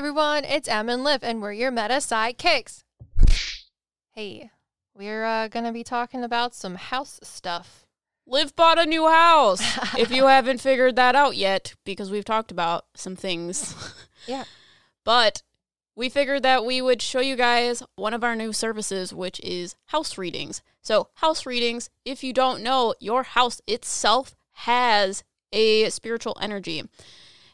everyone, it's Em and Liv, and we're your Meta PsycKicks. Hey, we're uh, gonna be talking about some house stuff. Liv bought a new house. if you haven't figured that out yet, because we've talked about some things. Yeah. But we figured that we would show you guys one of our new services, which is house readings. So, house readings, if you don't know, your house itself has a spiritual energy.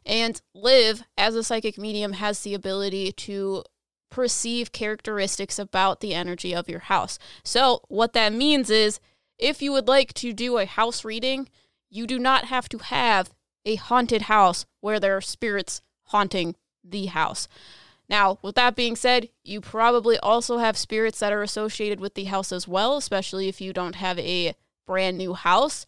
And Liv, as a psychic medium, has the ability to perceive characteristics about the energy of your house. So, what that means is if you would like to do a house reading, you do not have to have a haunted house where there are spirits haunting the house. Now, with that being said, you probably also have spirits that are associated with the house as well, especially if you don't have a brand new house.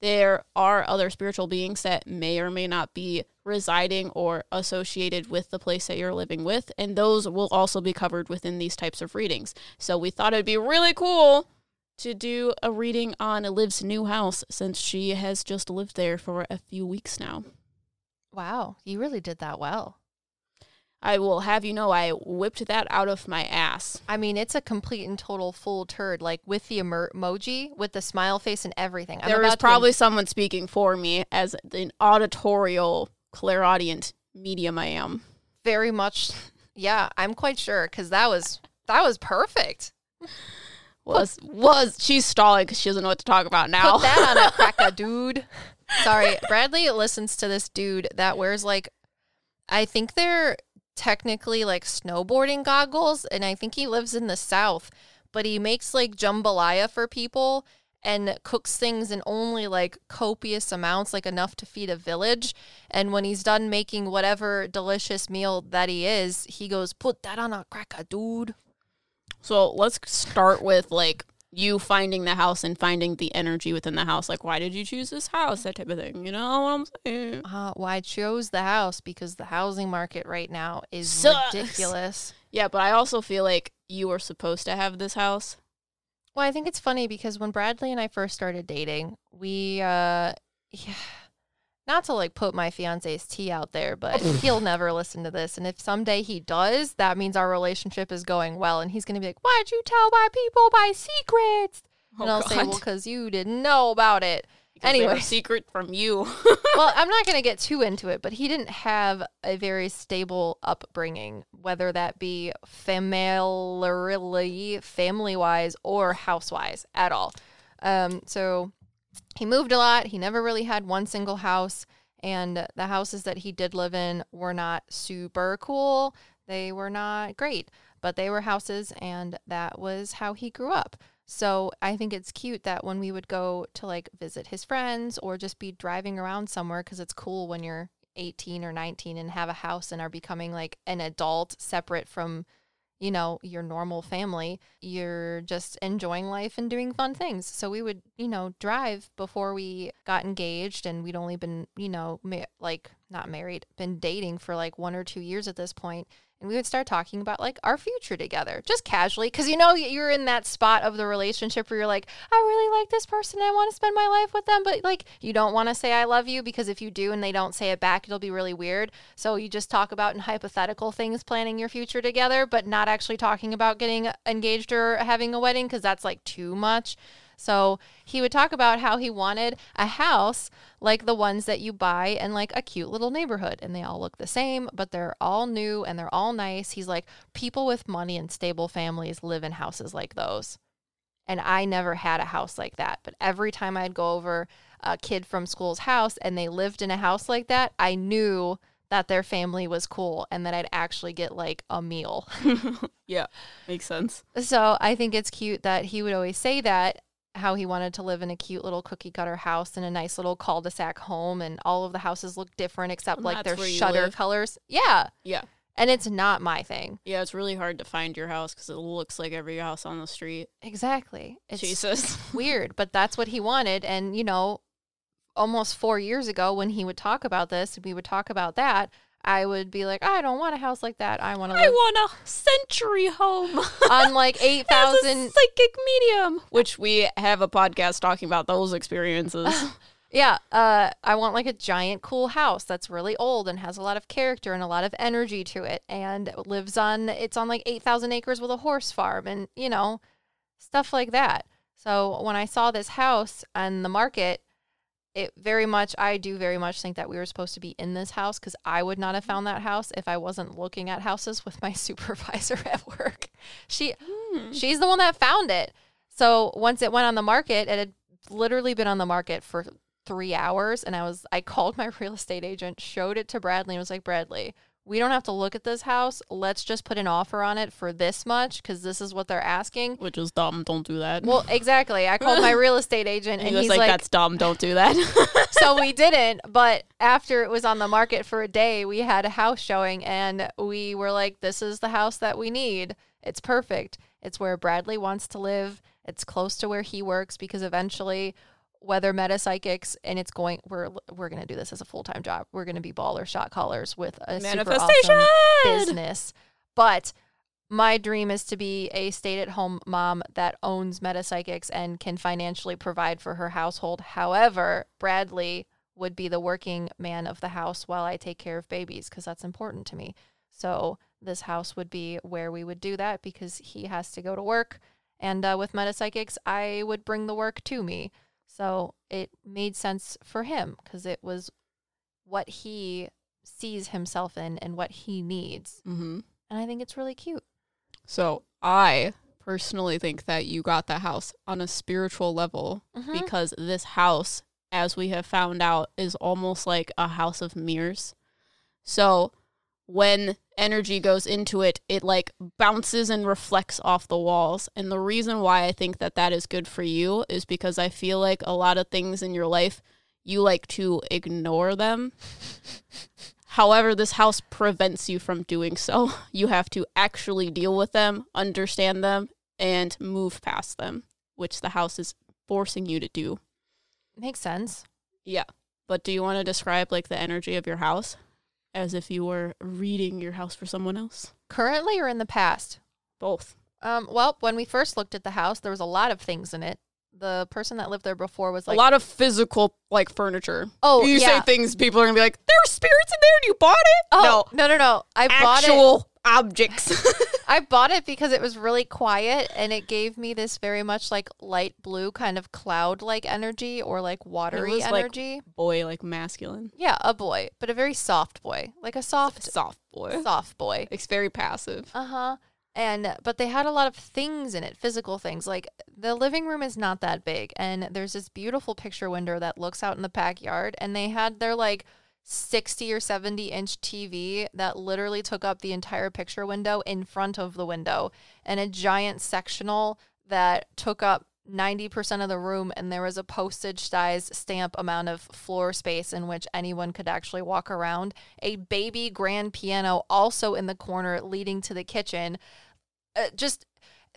There are other spiritual beings that may or may not be residing or associated with the place that you're living with, and those will also be covered within these types of readings. So we thought it'd be really cool to do a reading on Liv's new house since she has just lived there for a few weeks now. Wow, you really did that well. I will have you know I whipped that out of my ass. I mean, it's a complete and total full turd, like with the emer- emoji, with the smile face and everything. I'm there is about to- probably someone speaking for me as an auditorial clairaudient medium I am. very much. Yeah, I'm quite sure because that was that was perfect. Was was she's stalling because she doesn't know what to talk about now. Put that on a cracker, dude. Sorry, Bradley listens to this dude that wears like, I think they're technically like snowboarding goggles, and I think he lives in the south, but he makes like jambalaya for people and cooks things in only like copious amounts, like enough to feed a village. And when he's done making whatever delicious meal that he is, he goes, "Put that on a cracker, dude." so let's start with like you finding the house and finding the energy within the house. Like, why did you choose this house? That type of thing. You know what I'm saying? Uh, well, I chose the house because the housing market right now is Sucks. ridiculous. Yeah, but I also feel like you were supposed to have this house. Well, I think it's funny because when Bradley and I first started dating, we, uh, yeah, not to like put my fiance's tea out there, but he'll never listen to this. And if someday he does, that means our relationship is going well. And he's going to be like, Why'd you tell my people my secrets? and I'll say, Well, because you didn't know about it. Because they were anyway. secret from you. well, I'm not going to get too into it, but he didn't have a very stable upbringing, whether that be family, family wise, or house wise at all. Um, so he moved a lot. He never really had one single house, and the houses that he did live in were not super cool. They were not great, but they were houses, and that was how he grew up. So I think it's cute that when we would go to like visit his friends or just be driving around somewhere, because it's cool when you're 18 or 19 and have a house and are becoming like an adult separate from, you know, your normal family. You're just enjoying life and doing fun things. So we would, you know, drive before we got engaged and we'd only been, you know, ma- like not married, been dating for like one or two years at this point and we would start talking about like our future together just casually because you know you're in that spot of the relationship where you're like i really like this person i want to spend my life with them but like you don't want to say i love you because if you do and they don't say it back it'll be really weird. So you just talk about in hypothetical things planning your future together but not actually talking about getting engaged or having a wedding because that's like too much so he would talk about how he wanted a house like the ones that you buy in like a cute little neighborhood and they all look the same, but they're all new and they're all nice. He's like, people with money and stable families live in houses like those. And I never had a house like that. But every time I'd go over a kid from school's house and they lived in a house like that, I knew that their family was cool and that I'd actually get like a meal. yeah, makes sense. So I think it's cute that he would always say that how he wanted to live in a cute little cookie cutter house and a nice little cul-de-sac home and all of the houses look different except And like their shutter live. colors. Yeah. Yeah. And it's not my thing. Yeah, it's really hard to find your house because it looks like every house on the street. Exactly. It's Jesus. weird, but that's what he wanted and you know almost 4 years ago when he would talk about this, we would talk about that, I would be like, I don't want a house like that. I want to I want a century home. on like 8,000 psychic medium, which we have a podcast talking about those experiences. Yeah, uh, I want like a giant, cool house that's really old and has a lot of character and a lot of energy to it, and lives on it's on like eight thousand acres with a horse farm, and you know, stuff like that. So when I saw this house on the market, it very much I do very much think that we were supposed to be in this house because I would not have found that house if I wasn't looking at houses with my supervisor at work. She Hmm. she's the one that found it. So once it went on the market, it had literally been on the market for three hours. And I was, I called my real estate agent, showed it to Bradley, and was like, Bradley, we don't have to look at this house. Let's just put an offer on it for this much because this is what they're asking. Which is dumb. Don't do that. Well, exactly. I called my real estate agent, and and he was he's like, like, "That's dumb. Don't do that." so we didn't. But after it was on the market for a day, we had a house showing, and we were like, "This is the house that we need. It's perfect. It's where Bradley wants to live. It's close to where he works because eventually." Whether meta psychics and it's going, we're we're gonna do this as a full time job. We're gonna be baller shot callers with a super Manifestation. awesome business. But my dream is to be a stay at home mom that owns metapsychics and can financially provide for her household. However, Bradley would be the working man of the house while I take care of babies because that's important to me. So this house would be where we would do that because he has to go to work. And uh, with metapsychics, I would bring the work to me. So it made sense for him because it was what he sees himself in and what he needs. mm-hmm. And I think it's really cute. So I personally think that you got the house on a spiritual level Mhm. because this house, as we have found out, is almost like a house of mirrors. So when energy goes into it, it like bounces and reflects off the walls. And the reason why I think that that is good for you is because I feel like a lot of things in your life, you like to ignore them. However, this house prevents you from doing so. You have to actually deal with them, understand them, and move past them, which the house is forcing you to do. Makes sense. Yeah. But do you want to describe like the energy of your house as if you were reading your house for someone else? Currently or in the past? Both. Um, well, when we first looked at the house, there was a lot of things in it. The person that lived there before was like, a lot of physical like furniture. "Oh, you yeah. say things, people are gonna be like, "There are spirits in there, and you bought it." oh, no, no, no! I no, bought it. Actual objects. I bought it because it was really quiet and it gave me this very much like light blue kind of cloud-like energy or like watery was, like, energy. Boy, like masculine, yeah, a boy, but a very soft boy, like a soft, soft boy. soft boy. It's very passive. Uh huh. And but they had a lot of things in it, physical things. Like the living room is not that big, and there's this beautiful picture window that looks out in the backyard, and they had their like 60 or 70 inch TV that literally took up the entire picture window in front of the window, and a giant sectional that took up 90% of the room and there was a postage size stamp amount of floor space in which anyone could actually walk around. A baby grand piano also in the corner leading to the kitchen. Uh, just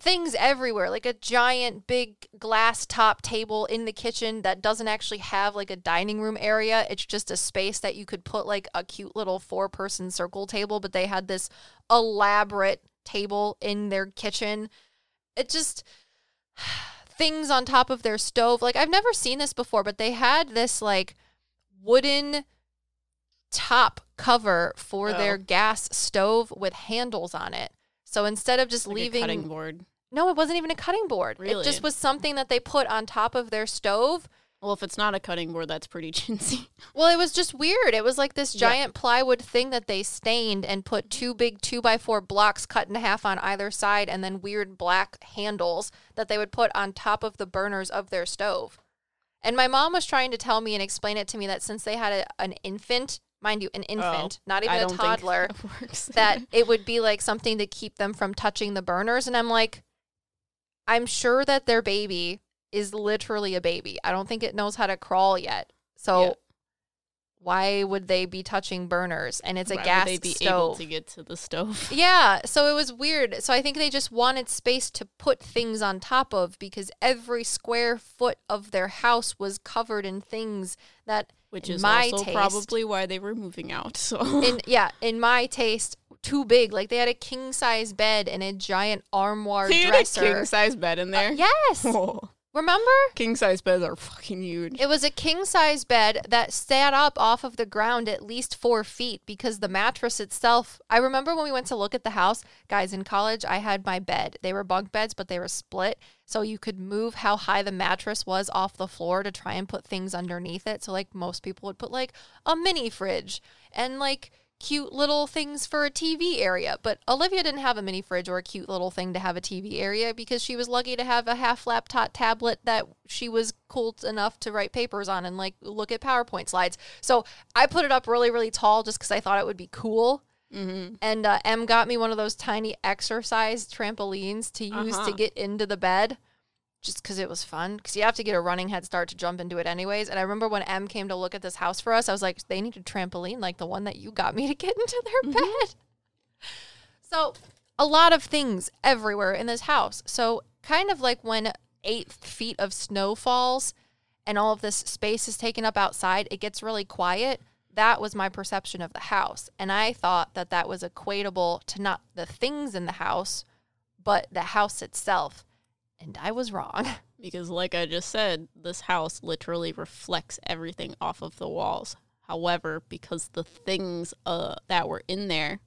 things everywhere like a giant big glass top table in the kitchen that doesn't actually have like a dining room area it's just a space that you could put like a cute little four person circle table but they had this elaborate table in their kitchen it just things on top of their stove like i've never seen this before but they had this like wooden top cover for Oh. their gas stove with handles on it so instead of just Like a leaving cutting board. No, it wasn't even a cutting board. It just was something that they put on top of their stove. Well, if it's not a cutting board, that's pretty chintzy. Well, it was just weird. It was like this Yeah. giant plywood thing that they stained and put two big two by four blocks cut in half on either side and then weird black handles that they would put on top of the burners of their stove. And my mom was trying to tell me and explain it to me that since they had a, an infant, mind you, an oh, infant, not even Oh, a toddler, that that it would be like something to keep them from touching the burners. And I'm like, I'm sure that their baby is literally a baby. I don't think it knows how to crawl yet. So Yeah. why would they be touching burners? And it's a Why would gas they be stove. able to get to the stove? Yeah, so it was weird. So I think they just wanted space to put things on top of because every square foot of their house was covered in things that Which is my also taste, probably why they were moving out. So in yeah, in my taste, too big. Like they had a king size bed and a giant armoire They had a dresser. king size bed in uh, there. yes. Oh. Remember? King size beds are fucking huge. It was a king size bed that sat up off of the ground at least four feet because the mattress itself. I remember when we went to look at the house, guys, in college, I had my bed. They were bunk beds, but they were split. So you could move how high the mattress was off the floor to try and put things underneath it. So, like, most people would put like a mini fridge and like cute little things for a TV area. But Olivia didn't have a mini fridge or a cute little thing to have a TV area because she was lucky to have a half laptop tablet that she was cool enough to write papers on and like look at PowerPoint slides. So I put it up really, really tall just because I thought it would be cool. Mm-hmm. And uh, M got me one of those tiny exercise trampolines to use Uh-huh. to get into the bed just because it was fun. Because you have to get a running head start to jump into it, anyways. And I remember when M came to look at this house for us, I was like, they need a trampoline like the one that you got me to get into their mm-hmm. bed. So, a lot of things everywhere in this house. So, kind of like when eight feet of snow falls and all of this space is taken up outside, it gets really quiet. That was my perception of the house. And I thought that that was equatable to not the things in the house, but the house itself. And I was wrong. Because, like I just said, this house literally reflects everything off of the walls. However, because the things uh, that were in there,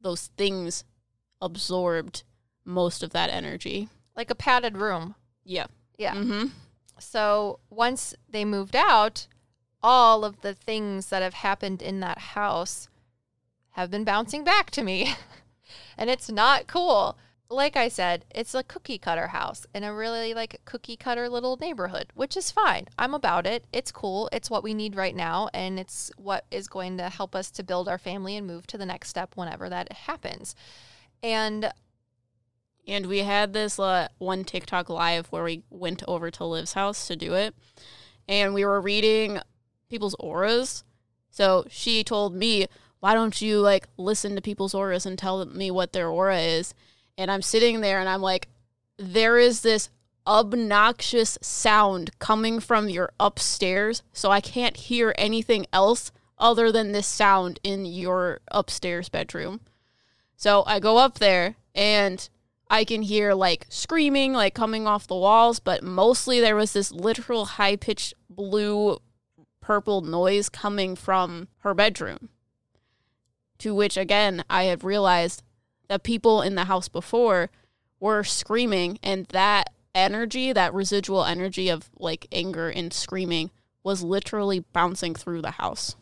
those things absorbed most of that energy. like a padded room. Yeah. Yeah. Mm-hmm. So once they moved out, all of the things that have happened in that house have been bouncing back to me. and it's not cool. Like I said, it's a cookie cutter house in a really like cookie cutter little neighborhood, which is fine. I'm about it. It's cool. It's what we need right now and it's what is going to help us to build our family and move to the next step whenever that happens. And And we had this uh, one TikTok live where we went over to Liv's house to do it. And we were reading people's auras. So she told me, why don't you like listen to people's auras and tell me what their aura is? And I'm sitting there and I'm like, there is this obnoxious sound coming from your upstairs. So I can't hear anything else other than this sound in your upstairs bedroom. So I go up there and I can hear like screaming, like coming off the walls, but mostly there was this literal high pitched blue purple noise coming from her bedroom. To which again, I have realized that people in the house before were screaming, and that energy, that residual energy of like anger and screaming, was literally bouncing through the house.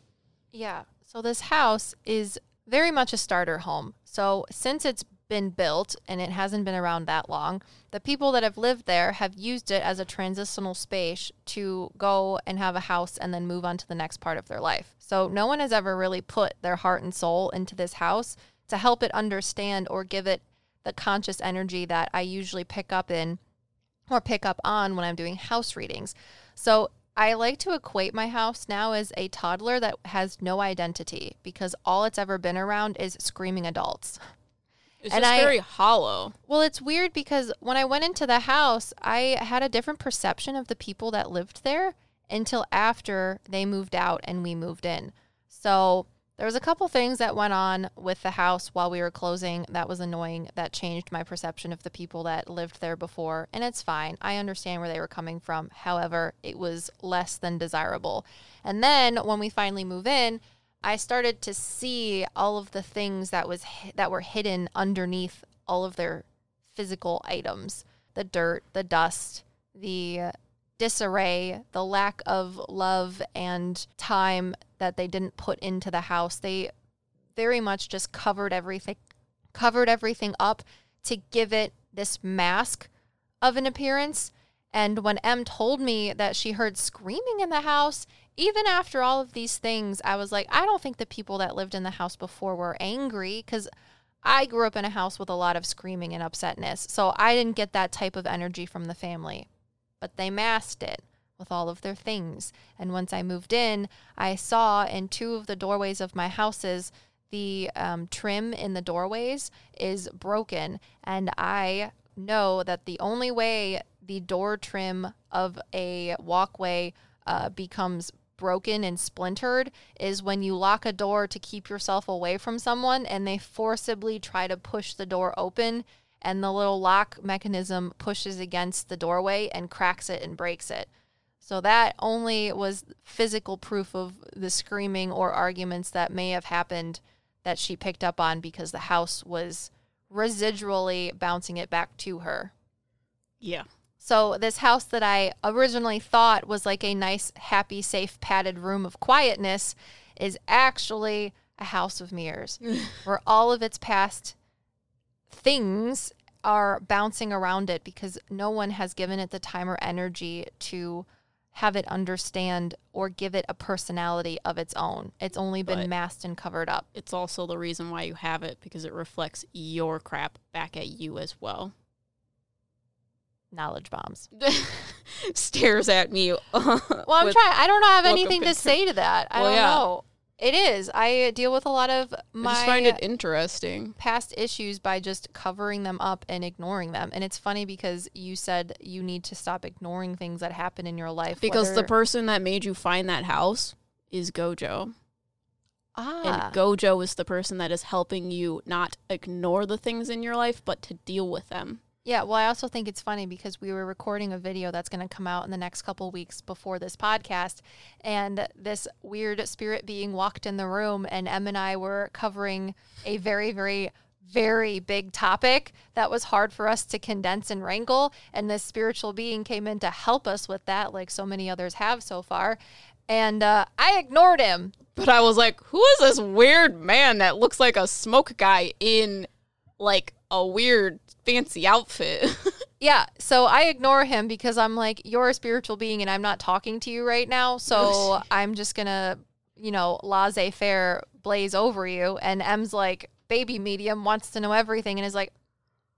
Yeah. So this house is very much a starter home. So since it's been built and it hasn't been around that long, the people that have lived there have used it as a transitional space to go and have a house and then move on to the next part of their life. So no one has ever really put their heart and soul into this house to help it understand or give it the conscious energy that I usually pick up in or pick up on when I'm doing house readings. So I like to equate my house now as a toddler that has no identity because all it's ever been around is screaming adults. It's And just I- very hollow. Well, it's weird because when I went into the house, I had a different perception of the people that lived there until after they moved out and we moved in. So there was a couple things that went on with the house while we were closing that was annoying that changed my perception of the people that lived there before and it's fine. I understand where they were coming from. However it was less than desirable. And then when we finally move in i started to see all of the things that was that were hidden underneath all of their physical items. The dirt the dust the disarray, the lack of love and time that they didn't put into the house. They very much just covered everything covered everything up to give it this mask of an appearance. And when M told me that she heard screaming in the house, even after all of these things, I was like, I don't think the people that lived in the house before were angry because I grew up in a house with a lot of screaming and upsetness. So I didn't get that type of energy from the family but they masked it with all of their things. And once I moved in, I saw in two of the doorways of my houses the um, trim in the doorways is broken. And I know that the only way the door trim of a walkway uh, becomes broken and splintered is when you lock a door to keep yourself away from someone and they forcibly try to push the door open and the little lock mechanism pushes against the doorway and cracks it and breaks it. So that only was physical proof of the screaming or arguments that may have happened that she picked up on because the house was residually bouncing it back to her. Yeah. So this house that I originally thought was like a nice, happy, safe, padded room of quietness is actually a house of mirrors where all of its past things are bouncing around it because no one has given it the time or energy to have it understand or give it a personality of its own. It's only been But- masked and covered up. It's also the reason why you have it because it reflects your crap back at you as well. Knowledge bombs. Stares at me. Well, I'm trying. I don't have anything to say to that. I Well, don't yeah. know. It is. I deal with a lot of I my just find it interesting. past issues by just covering them up and ignoring them. And it's funny because you said you need to stop ignoring things that happen in your life. Because the person that made you find that house is Gojo. ah, And Gojo is the person that is helping you not ignore the things in your life, but to deal with them. Yeah, well, I also think it's funny because we were recording a video that's going to come out in the next couple weeks before this podcast, and this weird spirit being walked in the room, and Em and I were covering a very, very, very big topic that was hard for us to condense and wrangle, and this spiritual being came in to help us with that, like so many others have so far, and uh, I ignored him. But I was like, who is this weird man that looks like a smoke guy in like a weird fancy outfit? Yeah, so I ignore him because I'm like, you're a spiritual being and I'm not talking to you right now. So I'm just gonna, you know, laissez faire blaze over you. And M's like, baby medium wants to know everything and is like,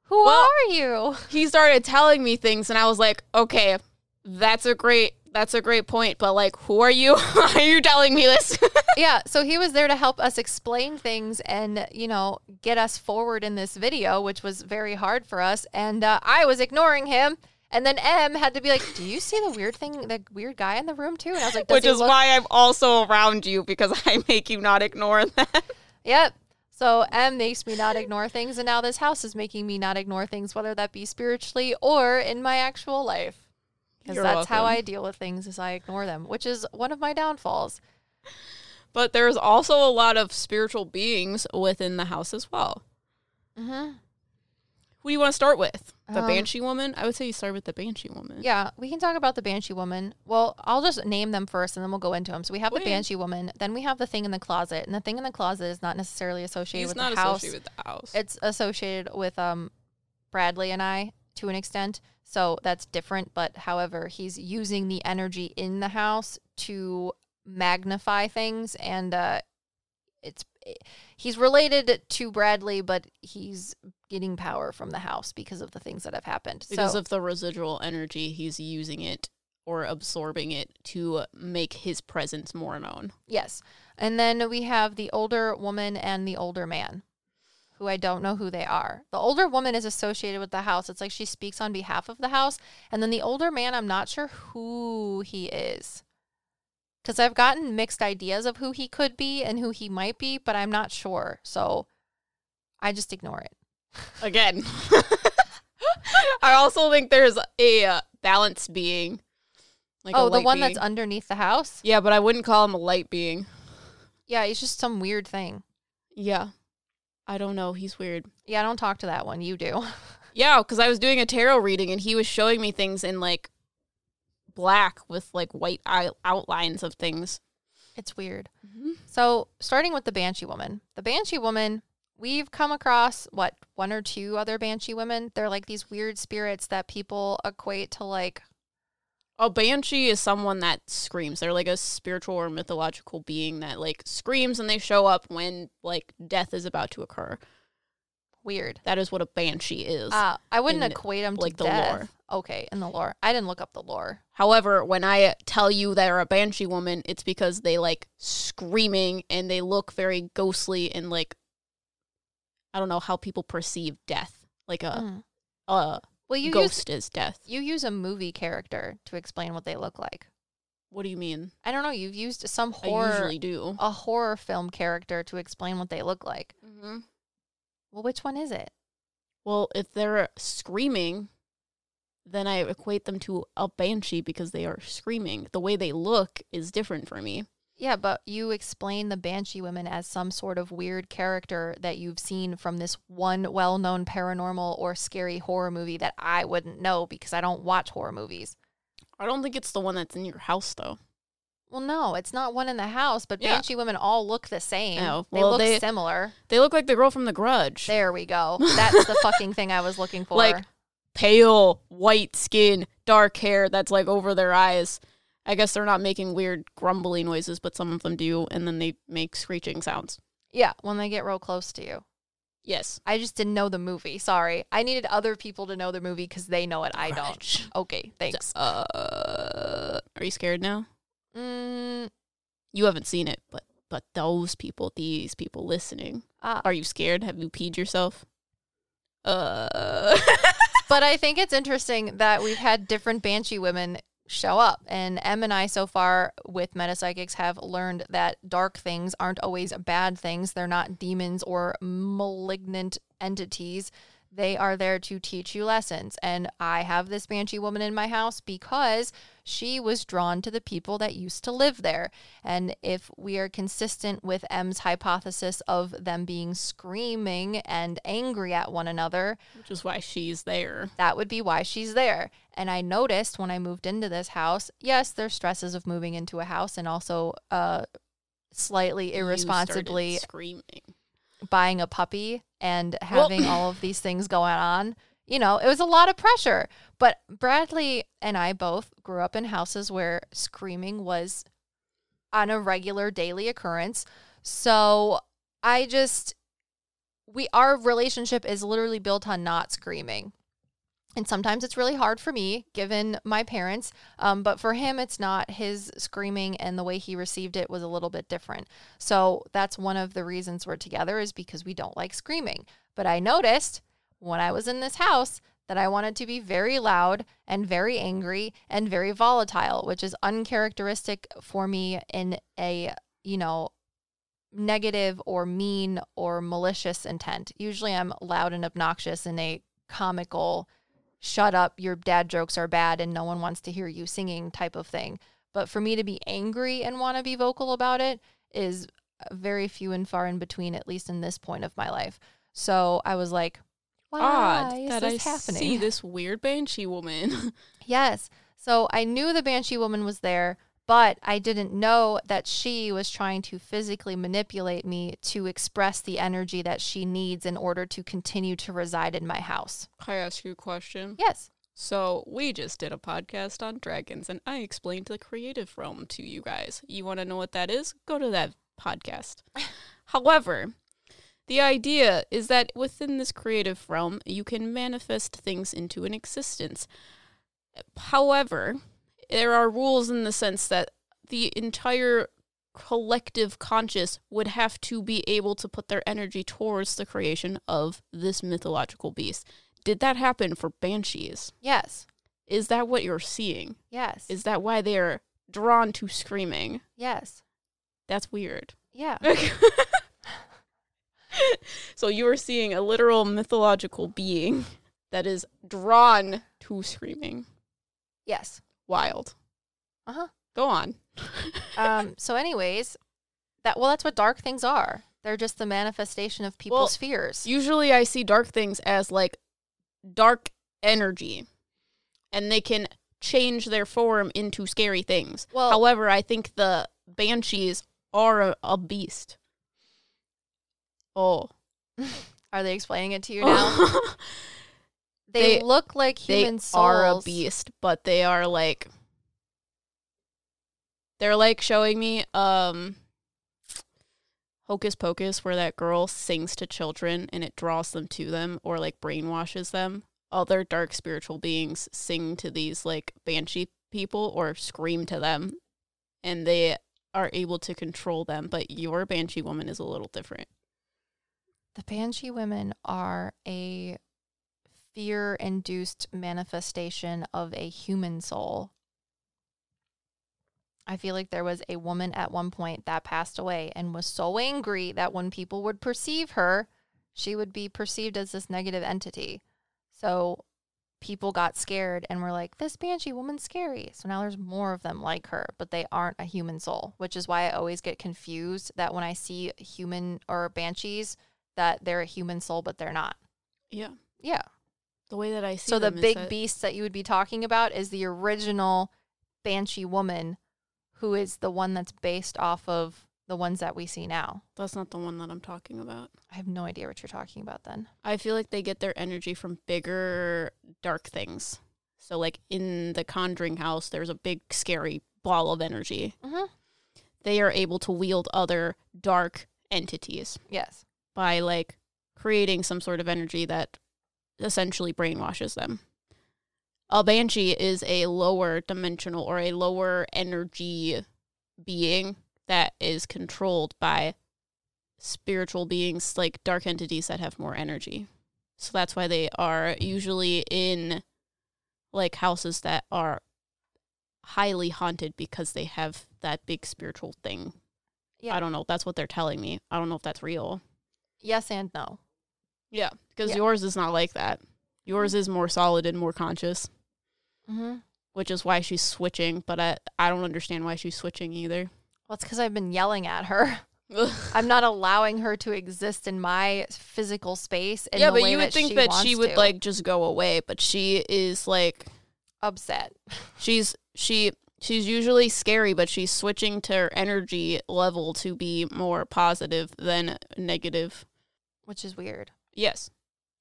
who Well- are you? he started telling me things and I was like, okay, that's a great that's a great point, but like who are you? Why are you telling me this? yeah, so he was there to help us explain things and, you know, get us forward in this video, which was very hard for us. And uh, I was ignoring him. And then M had to be like, "Do you see the weird thing, the weird guy in the room too?" And I was like, Does Which is look why I'm also around you because I make you not ignore that. Yep. So M makes me not ignore things, and now this house is making me not ignore things, whether that be spiritually or in my actual life. Because that's how. I deal with things is I ignore them, which is one of my downfalls. But there's also a lot of spiritual beings within the house as well. Mm-hmm. Who do you want to start with? The Um, Banshee woman? I would say you start with the Banshee woman. Yeah, we can talk about the Banshee woman. Well, I'll just name them first and then we'll go into them. So we have Oh, the. Banshee woman, then we have the thing in the closet, and the thing in the closet is not necessarily associated He's with the house. It's not associated with the house. It's associated with um Bradley and I to an extent. So that's different, but however, he's using the energy in the house to magnify things and uh it's he's related to Bradley, but he's getting power from the house because of the things that have happened. because so of the residual energy, he's using it or absorbing it to make his presence more known. yes. And then we have the older woman and the older man. Who I don't know who they are. The older woman is associated with the house. It's like she speaks on behalf of the house. And then the older man, I'm not sure who he is. Because I've gotten mixed ideas of who he could be and who he might be, but I'm not sure. So I just ignore it. Again. I also think there's a uh, balance being. Like oh, the one being. that's underneath the house? Yeah, but I wouldn't call him a light being. Yeah, he's just some weird thing. Yeah. I don't know. He's weird. Yeah, I don't talk to that one. You do. Yeah, because I was doing a tarot reading and he was showing me things in like black with like white eye- outlines of things. It's weird. Mm-hmm. So, starting with the Banshee woman. The Banshee woman, we've come across what, one or two other Banshee women? They're like these weird spirits that people equate to like, A banshee is someone that screams. They're like a spiritual or mythological being that like screams and they show up when like death is about to occur. weird. That is what a banshee is. Uh, I wouldn't in, equate them like, to the death. lore. Okay, in the lore. I didn't look up the lore. However, when I tell you they're a banshee woman, it's because they like screaming and they look very ghostly and like I don't know how people perceive death. Like a Mm. a Well, you use ghost is death. you use a movie character to explain what they look like. What do you mean? I don't know. You've used some horror. I usually do. a horror film character to explain what they look like. Mm-hmm. Well, which one is it? Well, if they're screaming, then I equate them to a banshee because they are screaming. The way they look is different for me. Yeah, but you explain the Banshee women as some sort of weird character that you've seen from this one well known paranormal or scary horror movie that I wouldn't know because I don't watch horror movies. I don't think it's the one that's in your house though. Well, no, it's not one in the house, but Yeah. Banshee women all look the same. Oh, they look they- similar. They look like the girl from The Grudge. There we go. That's the fucking thing I was looking for. Like- Pale, white skin, dark hair that's like over their eyes. I guess they're not making weird grumbly noises, but some of them do, and then they make screeching sounds. yeah, when they get real close to you. Yes. I just didn't know the movie. Sorry. I needed other people to know the movie because they know it. I don't. Okay, thanks. Uh, are you scared now? Mm, You haven't seen it, but but those people, these people listening, ah. are you scared? Have you peed yourself? Uh, But I think it's interesting that we've had different banshee women show up. And Em and I, so far with Metapsychics, have learned that dark things aren't always bad things. They're not demons or malignant entities. They are there to teach you lessons. And I have this banshee woman in my house because she was drawn to the people that used to live there. And if we are consistent with M's hypothesis of them being screaming and angry at one another, which is why she's there. that would be why she's there. And I noticed when I moved into this house, yes, there's stresses of moving into a house and also uh slightly irresponsibly screaming. buying a puppy and having all of these things going on. You know, it was a lot of pressure. But Bradley and I both grew up in houses where screaming was on a regular daily occurrence. So I just we our relationship is literally built on not screaming. And sometimes it's really hard for me, given my parents. Um, but for him, it's not. His screaming and the way he received it was a little bit different. So that's one of the reasons we're together is because we don't like screaming. But I noticed when I was in this house that I wanted to be very loud and very angry and very volatile, which is uncharacteristic for me in a, you know, negative or mean or malicious intent. Usually I'm loud and obnoxious in a comical, shut up, your dad jokes are bad and no one wants to hear you singing type of thing. But for me to be angry and want to be vocal about it is very few and far in between, at least in this point of my life. So I was like, Odd that I happening? see this weird banshee woman. Yes. So I knew the Banshee woman was there, but I didn't know that she was trying to physically manipulate me to express the energy that she needs in order to continue to reside in my house. Can I ask you a question? Yes. So we just did a podcast on dragons, and I explained the creative realm to you guys. You want to know what that is? Go to that podcast. However, the idea is that within this creative realm, you can manifest things into an existence. However, there are rules in the sense that the entire collective conscious would have to be able to put their energy towards the creation of this mythological beast. Did that happen for banshees? Yes. Is that what you're seeing? Yes. Is that why they're drawn to screaming? yes. That's weird. Yeah. so you are seeing a literal mythological being that is drawn to screaming. Yes. Wild. Uh-huh. Go on. Um so anyways, that well that's what dark things are. They're just the manifestation of people's fears. Usually I see dark things as like dark energy and they can change their form into scary things. Well- However, I think the banshees are a, a beast. Oh. Are they explaining it to you now? they, They- look like they human souls. are a beast, but they are like they're like showing me um Hocus Pocus where that girl sings to children and it draws them to them or like brainwashes them. Other dark spiritual beings sing to these like banshee people or scream to them and they are able to control them, but your banshee woman is a little different. The Banshee women are a fear induced manifestation of a human soul. I feel like there was a woman at one point that passed away and was so angry that when people would perceive her, she would be perceived as this negative entity. So people got scared and were like, this banshee woman's scary. So now there's more of them like her, but they aren't a human soul, which is why I always get confused that when I see human or banshees, that they're a human soul, but they're not. Yeah. Yeah. The way that I see So the big that- beast that you would be talking about is the original banshee woman, who is the one that's based off of the ones that we see now. That's not the one that I'm talking about. I have no idea what you're talking about then. I feel like they get their energy from bigger dark things. So like in the Conjuring house, there's a big scary ball of energy. Mm-hmm. They are able to wield other dark entities Yes. By like creating some sort of energy that essentially brainwashes them. A banshee is a lower dimensional or a lower energy being that is controlled by spiritual beings like dark entities that have more energy. So that's why they are usually in like houses that are highly haunted because they have that big spiritual thing. Yeah. I don't know. That's what they're telling me. I don't know if that's real. Yes and no. Yeah, because Yeah. yours is not like that. Yours is more solid and more conscious, Mm-hmm. which is why she's switching. But I, I don't understand why she's switching either. Well, it's because I've been yelling at her. I'm not allowing her to exist in my physical space. Yeah, but you would think she that she would to. like just go away, but she is like upset. she's she she's usually scary, but she's switching to her energy level to be more positive than negative. Which is weird. Yes.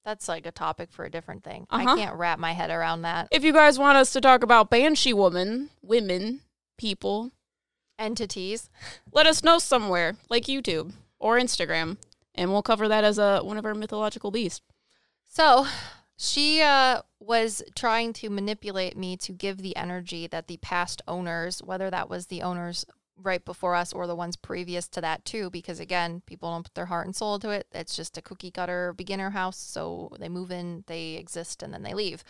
That's like a topic for a different thing. Uh-huh. I can't wrap my head around that. If you guys want us to talk about banshee woman, women, people, Entities. let us know somewhere, like YouTube or Instagram, and we'll cover that as a one of our mythological beasts. So she uh, was trying to manipulate me to give the energy that the past owners, whether that was the owners right before us or the ones previous to that too, because again, people don't put their heart and soul to it. It's just a cookie cutter beginner house. So they move in, they exist, and then they leave,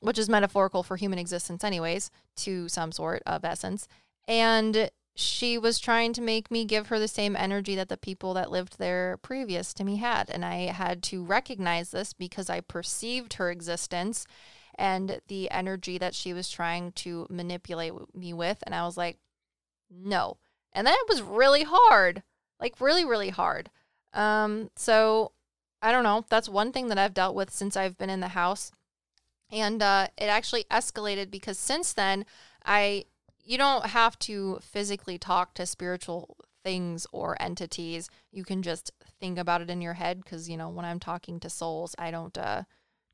which is metaphorical for human existence, anyways, to some sort of essence. And she was trying to make me give her the same energy that the people that lived there previous to me had. And I had to recognize this because I perceived her existence and the energy that she was trying to manipulate me with. And I was like, no. And then it was really hard, like really, really hard. Um, so I don't know. That's one thing that I've dealt with since I've been in the house. And uh, it actually escalated because since then, I you don't have to physically talk to spiritual things or entities. You can just think about it in your head because you know when I'm talking to souls, I don't uh,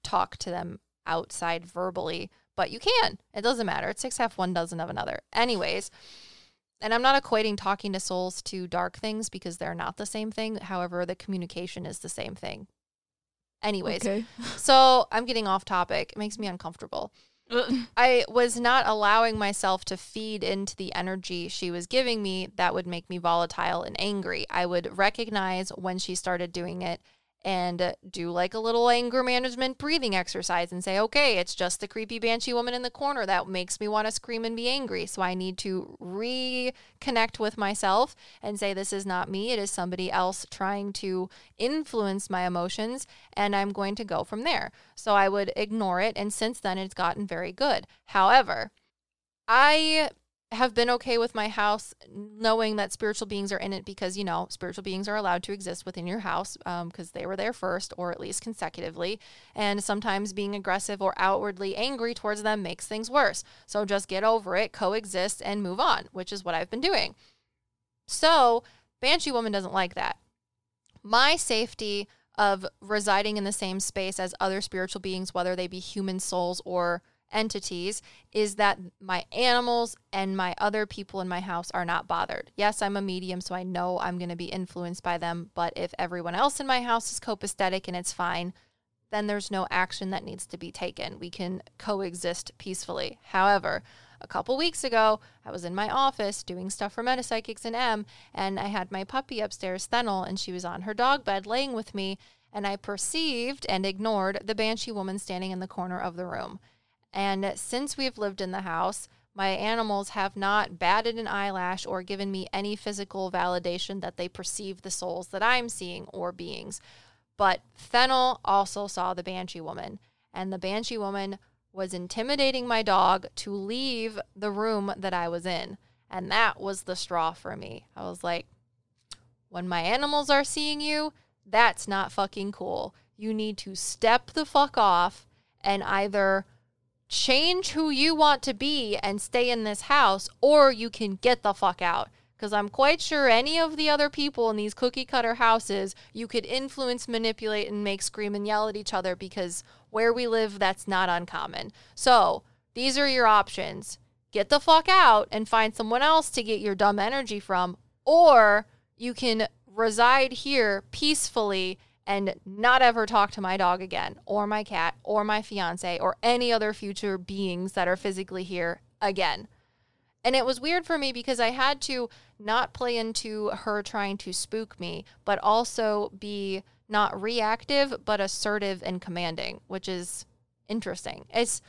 talk to them outside verbally, but you can. It doesn't matter. It's six half one dozen of another. Anyways, and I'm not equating talking to souls to dark things because they're not the same thing. However, the communication is the same thing. Anyways, Okay. so I'm getting off topic. It makes me uncomfortable. I was not allowing myself to feed into the energy she was giving me that would make me volatile and angry. I would recognize when she started doing it and do like a little anger management breathing exercise and say, okay, it's just the creepy banshee woman in the corner that makes me want to scream and be angry. So I need to reconnect with myself and say, this is not me. It is somebody else trying to influence my emotions. And I'm going to go from there. So I would ignore it. And since then, it's gotten very good. However, I have been okay with my house knowing that spiritual beings are in it because you know spiritual beings are allowed to exist within your house um, because they were there first or at least consecutively. And sometimes being aggressive or outwardly angry towards them makes things worse. So just get over it coexist and move on which is what i've been doing. So banshee woman doesn't like that. My safety of residing in the same space as other spiritual beings whether they be human souls or entities is that my animals and my other people in my house are not bothered. Yes, I'm a medium, so I know I'm going to be influenced by them. But if everyone else in my house is copacetic and it's fine, then there's no action that needs to be taken. We can coexist peacefully. However, a couple weeks ago, I was in my office doing stuff for Metapsychics and M, and I had my puppy upstairs, Fennel, and she was on her dog bed laying with me, and I perceived and ignored the banshee woman standing in the corner of the room. And since we've lived in the house, my animals have not batted an eyelash or given me any physical validation that they perceive the souls that I'm seeing or beings. But Fennel also saw the Banshee woman, and the Banshee woman was intimidating my dog to leave the room that I was in. And that was the straw for me. I was like, when my animals are seeing you, that's not fucking cool. You need to step the fuck off and either change who you want to be and stay in this house, or you can get the fuck out. Because I'm quite sure any of the other people in these cookie cutter houses you could influence, manipulate, and make scream and yell at each other because where we live, that's not uncommon. So these are your options get the fuck out and find someone else to get your dumb energy from, or you can reside here peacefully and not ever talk to my dog again, or my cat, or my fiance, or any other future beings that are physically here again. And it was weird for me because I had to not play into her trying to spook me, but also be not reactive, but assertive and commanding, which is interesting. It's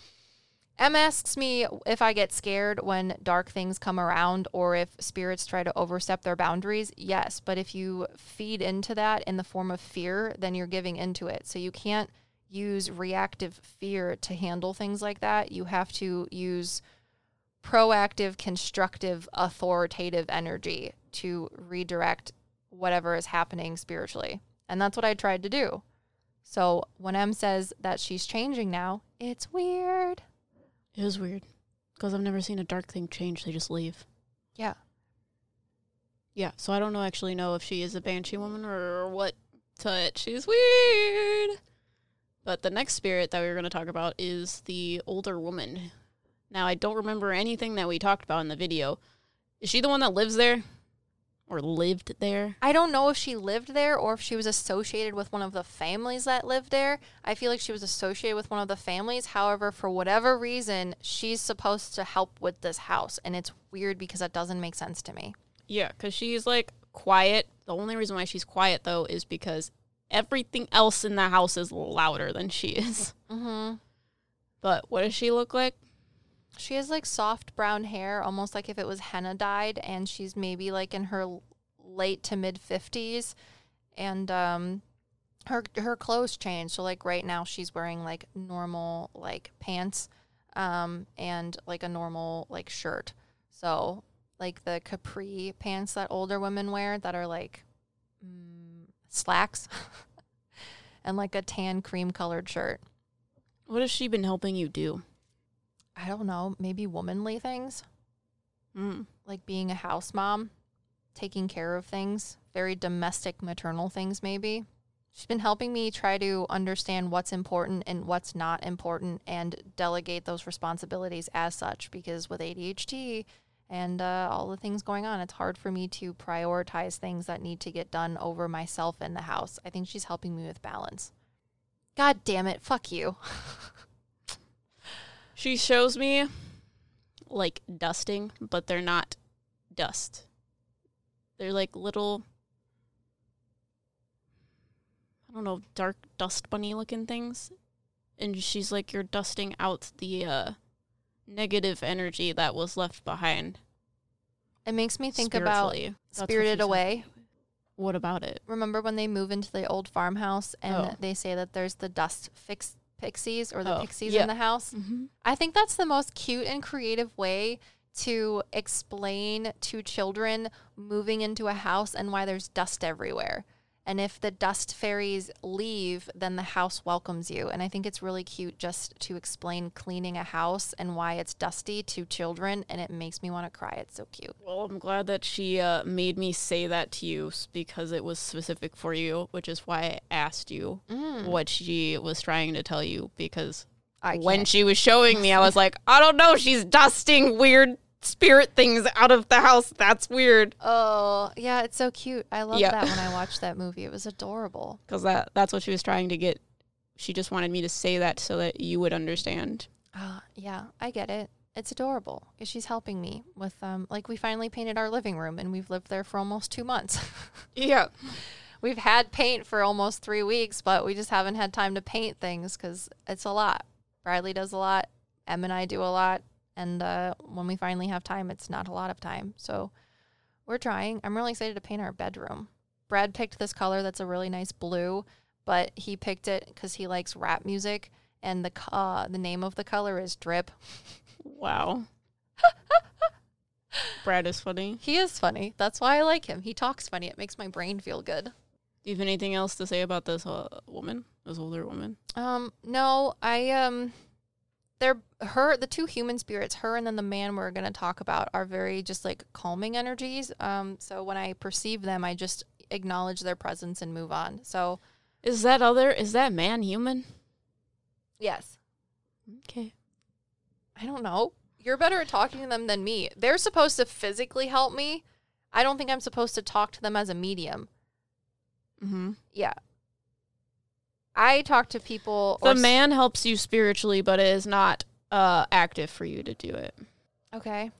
M asks me if I get scared when dark things come around or if spirits try to overstep their boundaries. Yes, but if you feed into that in the form of fear, then you're giving into it. So you can't use reactive fear to handle things like that. You have to use proactive, constructive, authoritative energy to redirect whatever is happening spiritually. And that's what I tried to do. So when M says that she's changing now, it's weird. It is weird because I've never seen a dark thing change. They just leave. Yeah. Yeah. So I don't know actually know if she is a banshee woman or what. But she's weird. But the next spirit that we were going to talk about is the older woman. Now I don't remember anything that we talked about in the video. Is she the one that lives there? Or lived there? I don't know if she lived there or if she was associated with one of the families that lived there. I feel like she was associated with one of the families. However, for whatever reason, she's supposed to help with this house. And it's weird because that doesn't make sense to me. Yeah, because she's like quiet. The only reason why she's quiet though is because everything else in the house is louder than she is. Mm-hmm. But what does she look like? She has like soft brown hair, almost like if it was henna dyed, and she's maybe like in her late to mid fifties, and um, her her clothes change. So like right now, she's wearing like normal like pants, um, and like a normal like shirt. So like the capri pants that older women wear that are like mm, slacks, and like a tan cream colored shirt. What has she been helping you do? I don't know, maybe womanly things. Mm. like being a house mom, taking care of things, very domestic maternal things maybe. She's been helping me try to understand what's important and what's not important and delegate those responsibilities as such because with ADHD and uh, all the things going on, it's hard for me to prioritize things that need to get done over myself in the house. I think she's helping me with balance. God damn it, fuck you. She shows me like dusting, but they're not dust. They're like little I don't know, dark dust bunny looking things. And she's like you're dusting out the uh negative energy that was left behind. It makes me think about what Spirited she's Away. What about it? remember when they move into the old farmhouse and Oh. they say that there's the dust fix pixies or the Oh, pixies yeah. in the house? Mm-hmm. I think that's the most cute and creative way to explain to children moving into a house and why there's dust everywhere. And if the dust fairies leave, then the house welcomes you. And I think it's really cute just to explain cleaning a house and why it's dusty to children. And it makes me want to cry. It's so cute. Well, I'm glad that she uh, made me say that to you because it was specific for you, which is why I asked you what she was trying to tell you. Because I when she was showing me, I was like, I don't know, she's dusting weird spirit things out of the house. That's weird. Oh, yeah, it's so cute. I love Yeah. that when I watched that movie. It was adorable. Because that, that's what she was trying to get. She just wanted me to say that so that you would understand. Uh, yeah, I get it. It's adorable she's helping me with um like we finally painted our living room and we've lived there for almost 2 months. Yeah. we've had paint for almost 3 weeks, but we just haven't had time to paint things cuz it's a lot. Bradley does a lot, Em and I do a lot, and uh when we finally have time, it's not a lot of time. So we're trying. I'm really excited to paint our bedroom. Brad picked this color that's a really nice blue, but he picked it because he likes rap music, and the uh, the name of the color is drip. Wow. Brad is funny. He is funny. That's why I like him. He talks funny. It makes my brain feel good. Do you have anything else to say about this uh, woman, this older woman? Um, no, I um they're her the two human spirits, her and then the man we're gonna talk about are very just like calming energies. Um, so when I perceive them, I just acknowledge their presence and move on. So Is that other? Is that man human? yes. Okay. I don't know. You're better at talking to them than me. They're supposed to physically help me. I don't think I'm supposed to talk to them as a medium. Mm-hmm. Yeah. I talk to people The man helps you spiritually, but it is not uh, active for you to do it. Okay.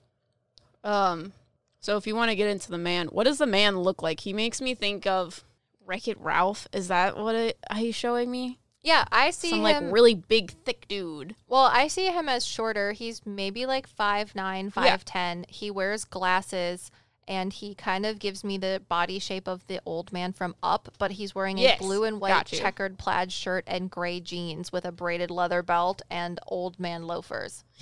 Um, so if you want to get into the man, what does the man look like? He makes me think of Wreck It Ralph. Is that what it, he's showing me? Yeah, I see Some him like really big, thick dude. Well, I see him as shorter. He's maybe like five nine, five ten. He wears glasses and he kind of gives me the body shape of the old man from Up, but he's wearing a Yes, blue and white checkered plaid shirt and gray jeans with a braided leather belt and old man loafers.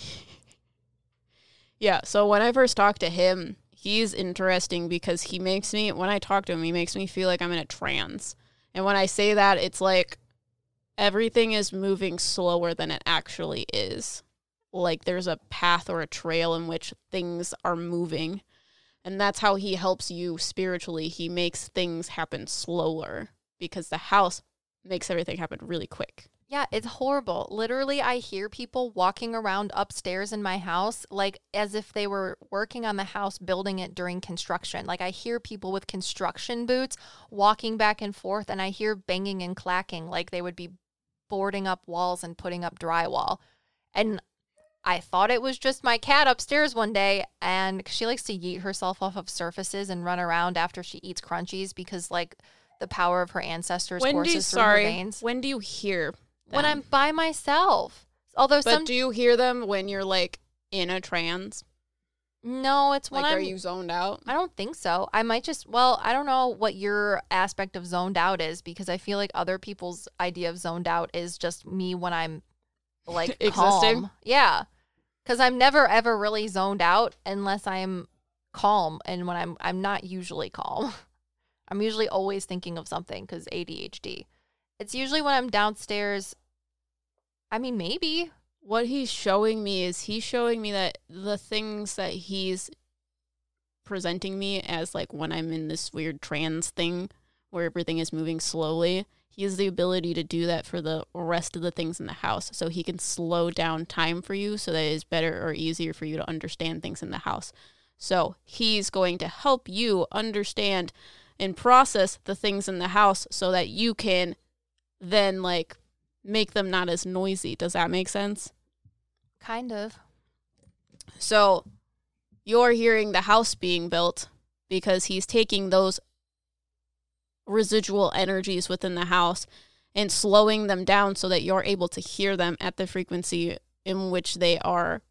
Yeah. So when I first talked to him, he's interesting because he makes me when I talk to him, he makes me feel like I'm in a trance. And when I say that, it's like everything is moving slower than it actually is. Like there's a path or a trail in which things are moving. And that's how he helps you spiritually. He makes things happen slower because the house makes everything happen really quick. Yeah, it's horrible. Literally, I hear people walking around upstairs in my house like as if they were working on the house building it during construction. Like I hear people with construction boots walking back and forth and I hear banging and clacking like they would be boarding up walls and putting up drywall. And I thought it was just my cat upstairs one day and she likes to yeet herself off of surfaces and run around after she eats crunchies because like the power of her ancestors When do courses you, through her veins when do you hear when? I'm by myself. Although But some do you hear them when you're like in a trance? no, it's when Like, I'm. are you zoned out? I don't think so. I might just. Well, I don't know what your aspect of zoned out is because I feel like other people's idea of zoned out is just me when I'm like Existing? calm. Yeah, because I'm never ever really zoned out unless I'm calm, and when I'm I'm not usually calm. I'm usually always thinking of something because ADHD. It's usually when I'm downstairs. I mean, maybe What he's showing me is he's showing me that the things that he's presenting me as like when I'm in this weird trans thing where everything is moving slowly, he has the ability to do that for the rest of the things in the house. So he can slow down time for you so that it is better or easier for you to understand things in the house. So he's going to help you understand and process the things in the house so that you can then like make them not as noisy. Does that make sense? kind of. So you're hearing the house being built because he's taking those residual energies within the house and slowing them down so that you're able to hear them at the frequency in which they are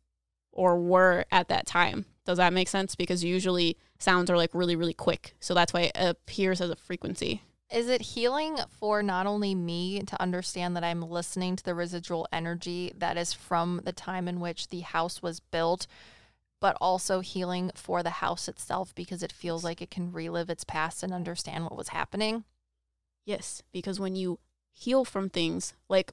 or were at that time. Does that make sense? Because usually sounds are like really, really quick. So that's why it appears as a frequency. Is it healing for not only me to understand that I'm listening to the residual energy that is from the time in which the house was built, but also healing for the house itself because it feels like it can relive its past and understand what was happening? Yes, because when you heal from things, like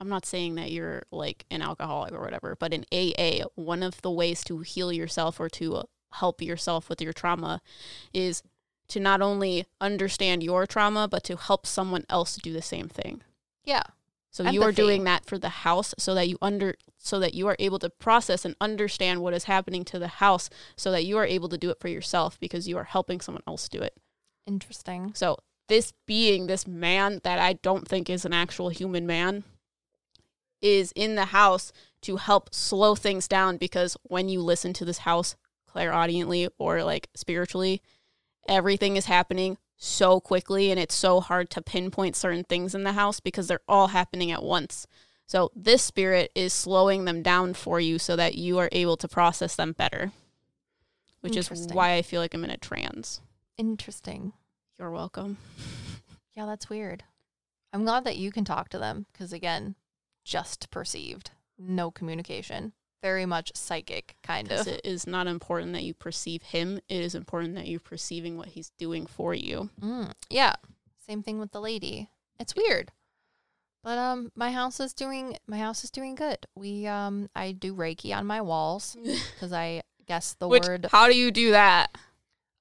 I'm not saying that you're like an alcoholic or whatever, but in AA, one of the ways to heal yourself or to help yourself with your trauma is to not only understand your trauma, but to help someone else do the same thing. Yeah. So you are doing that for the house so that you under so that you are able to process and understand what is happening to the house so that you are able to do it for yourself because you are helping someone else do it. Interesting. So this being, this man that I don't think is an actual human man, is in the house to help slow things down because when you listen to this house clairaudiently or like spiritually, everything is happening so quickly and it's so hard to pinpoint certain things in the house because they're all happening at once. So this spirit is slowing them down for you so that you are able to process them better. Which is why I feel like I'm in a trance. Interesting. You're welcome. Yeah, that's weird. I'm glad that you can talk to them because, again, just perceived, no communication, very much psychic, kind of. it is not important that you perceive him. It is important that you're perceiving what he's doing for you. Mm, yeah. Same thing with the lady. It's weird. But um my house is doing my house is doing good. We um I do Reiki on my walls because I guess the Which, word how do you do that?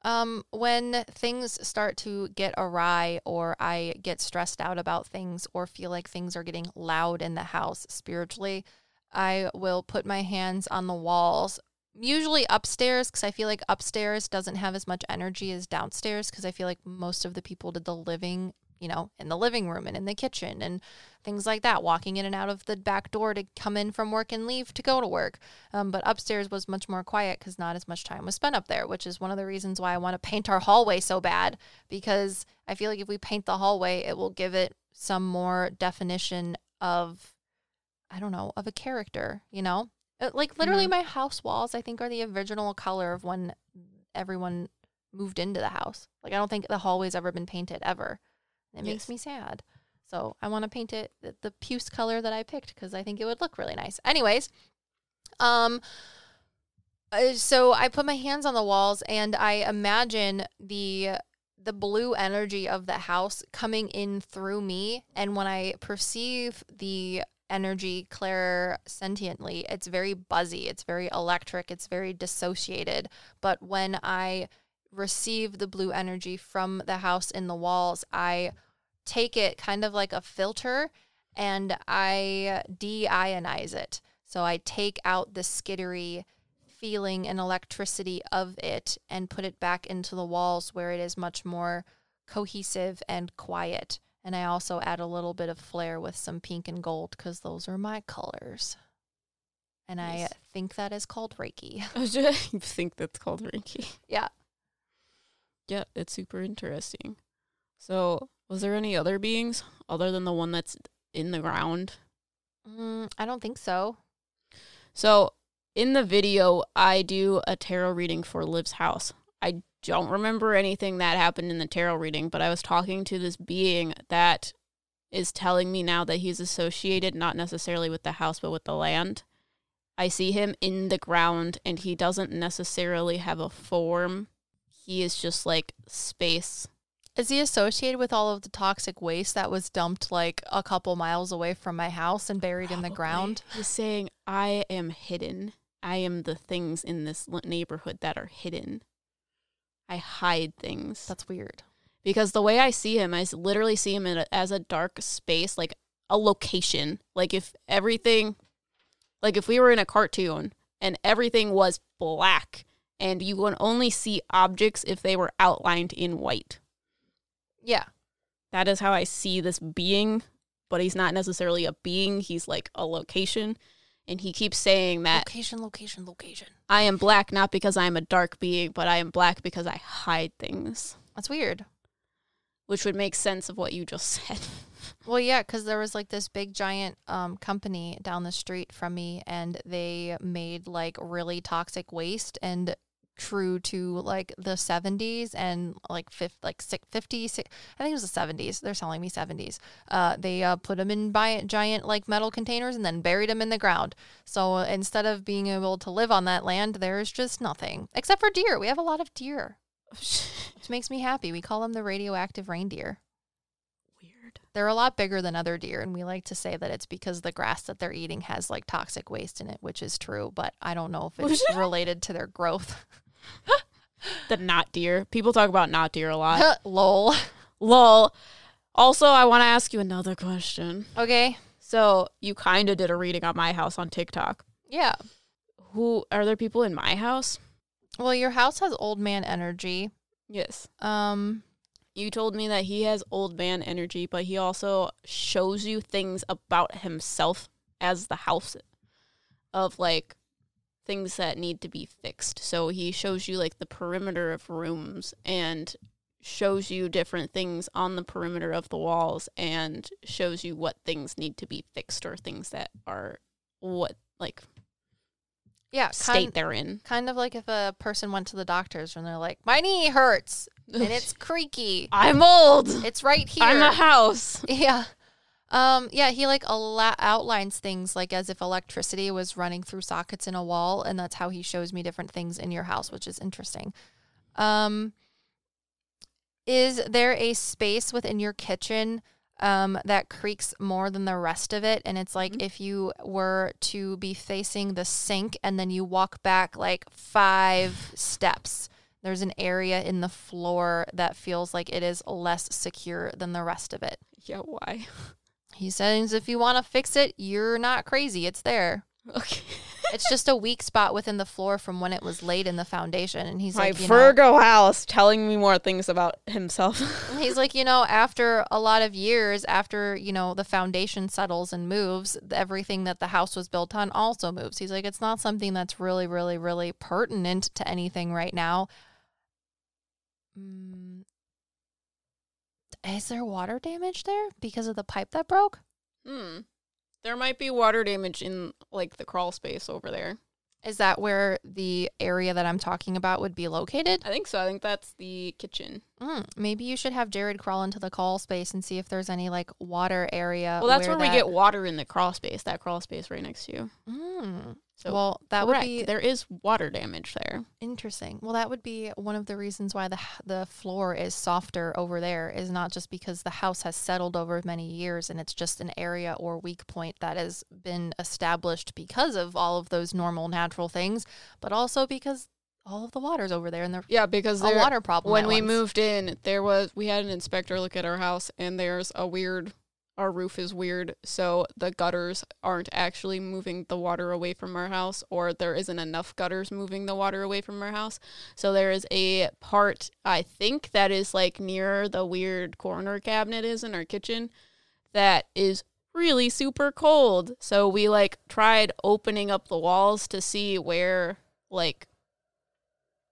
um when things start to get awry or I get stressed out about things or feel like things are getting loud in the house spiritually, I will put my hands on the walls. Usually upstairs because I feel like upstairs doesn't have as much energy as downstairs because I feel like most of the people did the living, you know, in the living room and in the kitchen and things like that, walking in and out of the back door to come in from work and leave to go to work. Um, but upstairs was much more quiet because not as much time was spent up there, which is one of the reasons why I want to paint our hallway so bad because I feel like if we paint the hallway, it will give it some more definition of, I don't know, of a character, you know? Uh, Like literally, my house walls, I think, are the original color of when everyone moved into the house. Like, I don't think the hallway's ever been painted ever. It makes me sad. So I want to paint it the, the puce color that I picked because I think it would look really nice. Anyways, um, uh, so I put my hands on the walls and I imagine the the blue energy of the house coming in through me and when I perceive the energy clairsentiently it's very buzzy it's very electric it's very dissociated but when I receive the blue energy from the house in the walls I take it kind of like a filter and I de-ionize it so I take out the skittery feeling and electricity of it and put it back into the walls where it is much more cohesive and quiet. And I also add a little bit of flair with some pink and gold because those are my colors. And I think that is called Reiki. I think that's called Reiki. Yeah. Yeah, it's super interesting. So, was there any other beings other than the one that's in the ground? Mm, I don't think so. So, in the video, I do a tarot reading for Liv's house. I don't remember anything that happened in the tarot reading, but I was talking to this being that is telling me now that he's associated not necessarily with the house, but with the land. I see him in the ground, and he doesn't necessarily have a form. He is just like space. Is he associated with all of the toxic waste that was dumped like a couple miles away from my house and buried in the ground? He's saying, I am hidden. I am the things in this neighborhood that are hidden. I hide things. That's weird. because the way I see him, I literally see him in a, as a dark space, like a location. Like if everything, like if we were in a cartoon and everything was black and you can only see objects if they were outlined in white. Yeah. That is how I see this being, but he's not necessarily a being. He's like a location. And he keeps saying that Location, location, location. I am black not because I am a dark being, but I am black because I hide things, That's weird. which would make sense of what you just said. Well, yeah, because there was like this big giant um, company down the street from me, and they made like really toxic waste and true to like the 70s and like fif- like six, 50 si- I think it was the 70s. They're selling me 70s. Uh, they uh, put them in giant like metal containers and then buried them in the ground. So uh, instead of being able to live on that land, there's just nothing except for deer. We have a lot of deer, which makes me happy. We call them the radioactive reindeer. Weird. They're a lot bigger than other deer, and we like to say that it's because the grass that they're eating has like toxic waste in it, which is true, but I don't know if it's related to their growth. The not deer. People talk about not deer a lot. Lol. Lol. Also, I want to ask you another question. Okay. So, you kind of did a reading on my house on TikTok. Yeah. Who are there people in my house? Well, your house has old man energy. Yes. Um, You told me that he has old man energy, but he also shows you things about himself as the house of like things that need to be fixed. So he shows you like the perimeter of rooms and shows you different things on the perimeter of the walls and shows you what things need to be fixed or things that are what like yeah, state kind, they're in. kind of like if a person went to the doctors and they're like, "My knee hurts and it's creaky. I'm old. It's right here." I'm a house. yeah. Um, yeah, he like ala- outlines things like as if electricity was running through sockets in a wall, and that's how he shows me different things in your house, which is interesting. Um, is there a space within your kitchen um, that creaks more than the rest of it? And it's like Mhm. if you were to be facing the sink and then you walk back like five steps. There's an area in the floor that feels like it is less secure than the rest of it. Yeah, why? He says if you want to fix it, you're not crazy. It's there. Okay. It's just a weak spot within the floor from when it was laid in the foundation. And he's My like, you know, Virgo house telling me more things about himself. he's like, you know, after a lot of years, after, you know, the foundation settles and moves, everything that the house was built on also moves. He's like, it's not something that's really, really, really pertinent to anything right now. Mm, is there water damage there because of the pipe that broke? hmm. There might be water damage in like the crawl space over there. Is that where the area that I'm talking about would be located? I think so. I think that's the kitchen. Mm, maybe you should have Jared crawl into the crawl space and see if there's any like water area. Well, that's where, we that- get water in the crawl space. That crawl space right next to you. Mm. So well, that correct. would be there is water damage there. interesting. Well, that would be one of the reasons why the the floor is softer over there is not just because the house has settled over many years and it's just an area or weak point that has been established because of all of those normal natural things, but also because all of the water's over there and there's Yeah, because a water problem. when we once. moved in, there was we had an inspector look at our house, and there's a weird. Our roof is weird, so the gutters aren't actually moving the water away from our house, or there isn't enough gutters moving the water away from our house. So there is a part I think that is like near the weird corner cabinet is in our kitchen that is really super cold. So we like tried opening up the walls to see where like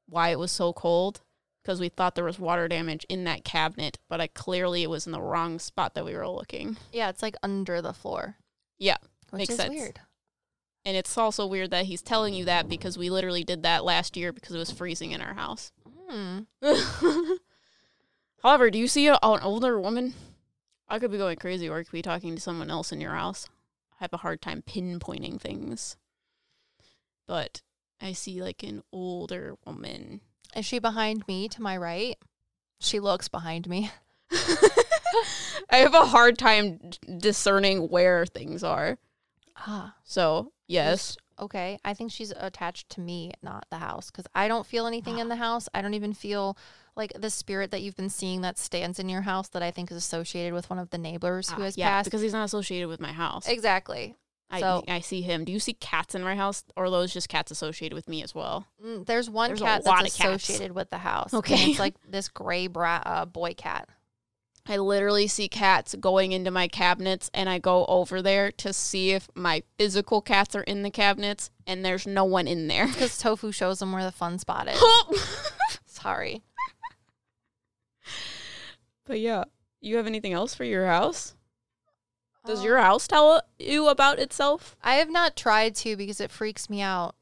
why it was so cold because we thought there was water damage in that cabinet, but I clearly it was in the wrong spot that we were looking. yeah, it's like under the floor. Yeah, which makes is sense. weird. And it's also weird that he's telling you that because we literally did that last year because it was freezing in our house. Hmm. However, do you see a, an older woman? I could be going crazy or I could be talking to someone else in your house. I have a hard time pinpointing things. But I see like an older woman. Is she behind me to my right? She looks behind me. I have a hard time d- discerning where things are. Ah, So, yes. okay. I think she's attached to me, not the house, because I don't feel anything in the house. I don't even feel like the spirit that you've been seeing that stands in your house that I think is associated with one of the neighbors who Ah, has yeah, passed. because he's not associated with my house. exactly. I, so- I see him. Do you see cats in my house or are those just cats associated with me as well? Mm, there's one There's cat that's associated with the house. Okay. it's like this gray bra- uh, boy cat. I literally see cats going into my cabinets and I go over there to see if my physical cats are in the cabinets and there's no one in there. Because Tofu shows them where the fun spot is. Sorry. but yeah, you have anything else for your house? Does Um, your house tell you about itself? I have not tried to because it freaks me out.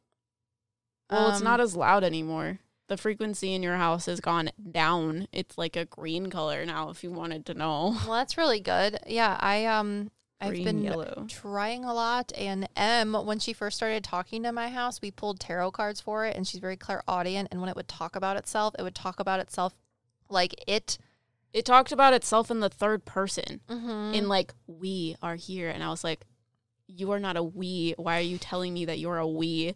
Well, it's Um, not as loud anymore. The frequency in your house has gone down. It's like a green color now if you wanted to know. Well, that's really good. Yeah, I um I've Green, been yellow. trying a lot and M when she first started talking to my house, we pulled tarot cards for it and she's very clairaudient and when it would talk about itself, it would talk about itself like it It talked about itself in the third person. mm-hmm. In like, we are here. And I was like, you are not a we. Why are you telling me that you're a we?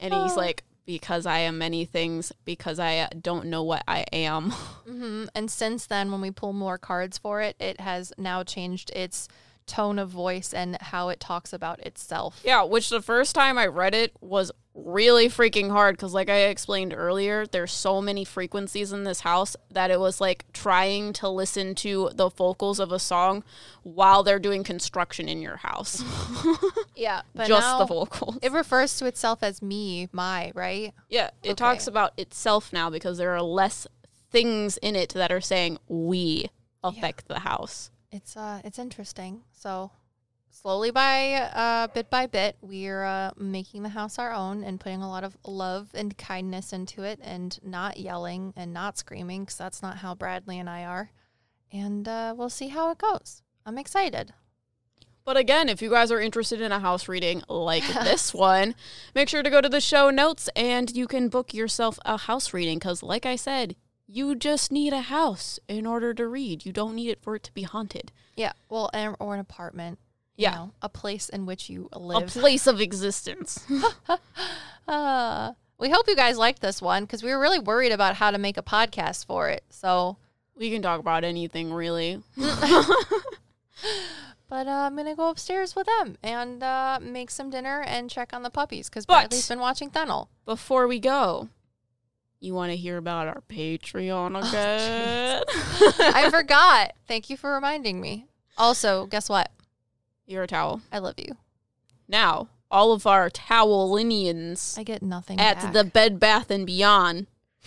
And he's Oh. like, because I am many things, because I don't know what I am. hmm And since then, when we pull more cards for it, it has now changed its tone of voice and how it talks about itself. Yeah, which the first time I read it was really freaking hard because, like I explained earlier, there's so many frequencies in this house that it was like trying to listen to the vocals of a song while they're doing construction in your house. Yeah, but Just the vocals. it refers to itself as me, my, right? yeah, it Okay. talks about itself now because there are less things in it that are saying we affect the house. It's uh, it's interesting. So slowly by uh, bit by bit, we're uh, making the house our own and putting a lot of love and kindness into it, and not yelling and not screaming, because that's not how Bradley and I are. And uh, we'll see how it goes. I'm excited. But again, if you guys are interested in a house reading like this one, make sure to go to the show notes and you can book yourself a house reading because, like I said, you just need a house in order to read. You don't need it for it to be haunted. Yeah. Well, or an apartment. You Yeah. know, a place in which you live. A place of existence. Uh, we hope you guys liked this one because we were really worried about how to make a podcast for it. So, we can talk about anything really. but uh, I'm gonna go upstairs with them and uh, make some dinner and check on the puppies because Bradley's been watching Fennel. Before we go, you want to hear about our Patreon again? I forgot. Thank you for reminding me. Also, guess what? Your towel. I love you. Now, all of our towelinians I get nothing at back. the Bed Bath and Beyond.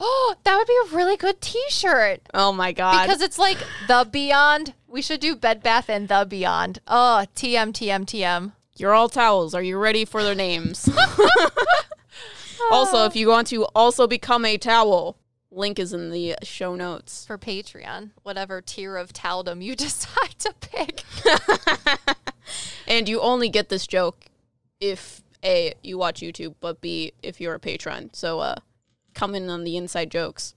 Oh, that would be a really good T-shirt Oh my god. because it's like the Beyond. We should do Bed Bath and the Beyond. Oh, TM TM TM. You're all towels. Are you ready for their names? also, if you want to also become a towel, link is in the show notes. for Patreon, whatever tier of toweldom you decide to pick. And you only get this joke if A, you watch YouTube, but B, if you're a patron. So uh come in on the inside jokes.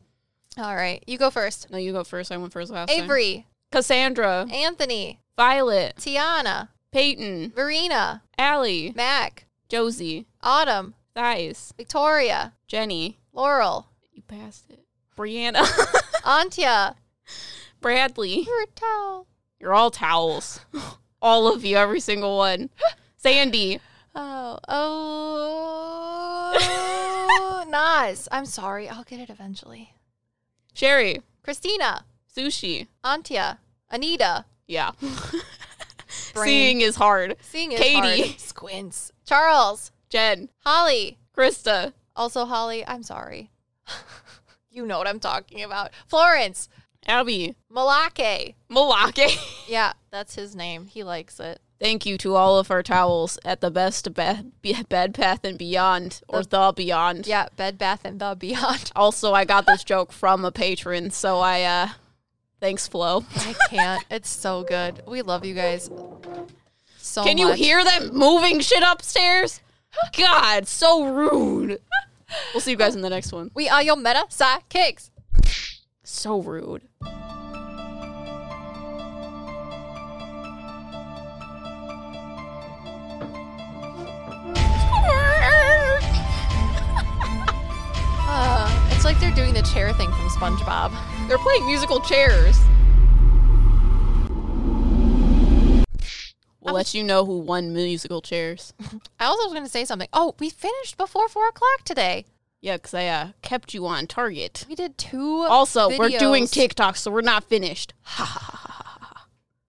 All right, you go first. No, you go first. I went first last time. Avery, Cassandra, Anthony, Violet, Tiana, Peyton, Verena, Allie, Mac, Josie, Autumn, Thais, Victoria, Jenny. Laurel, You passed it. Brianna, Antia. Bradley. You're a towel. You're all towels. all of you, every single one. Sandy, Oh, oh, Nas. I'm sorry. I'll get it eventually. Sherry, Christina, Sushi. Antia, Anita. Yeah. Seeing is hard. Seeing is hard. Katie. hard. Squints. Charles, Jen, Holly. Krista, Also, Holly, I'm sorry. you know what I'm talking about. Florence, Abby, Malake. Malake. Yeah, that's his name. He likes it. Thank you to all of our towels at the best be- be- bed bath and beyond, or the beyond. Yeah, Bed Bath and the Beyond. Also, I got this joke from a patron, so I uh thanks Flo. I can't. It's so good. We love you guys so Can you hear them moving shit upstairs? God, so rude. We'll see you guys in the next one. We are your Meta PsycKicks. So rude. Uh, it's like they're doing the chair thing from SpongeBob. They're playing musical chairs. We'll let you know who won musical chairs. I also was going to say something. Oh, we finished before four o'clock today. Yeah, because I uh, kept you on target. We did two. Also, we're doing videos. TikTok, so we're not finished. Ha ha ha.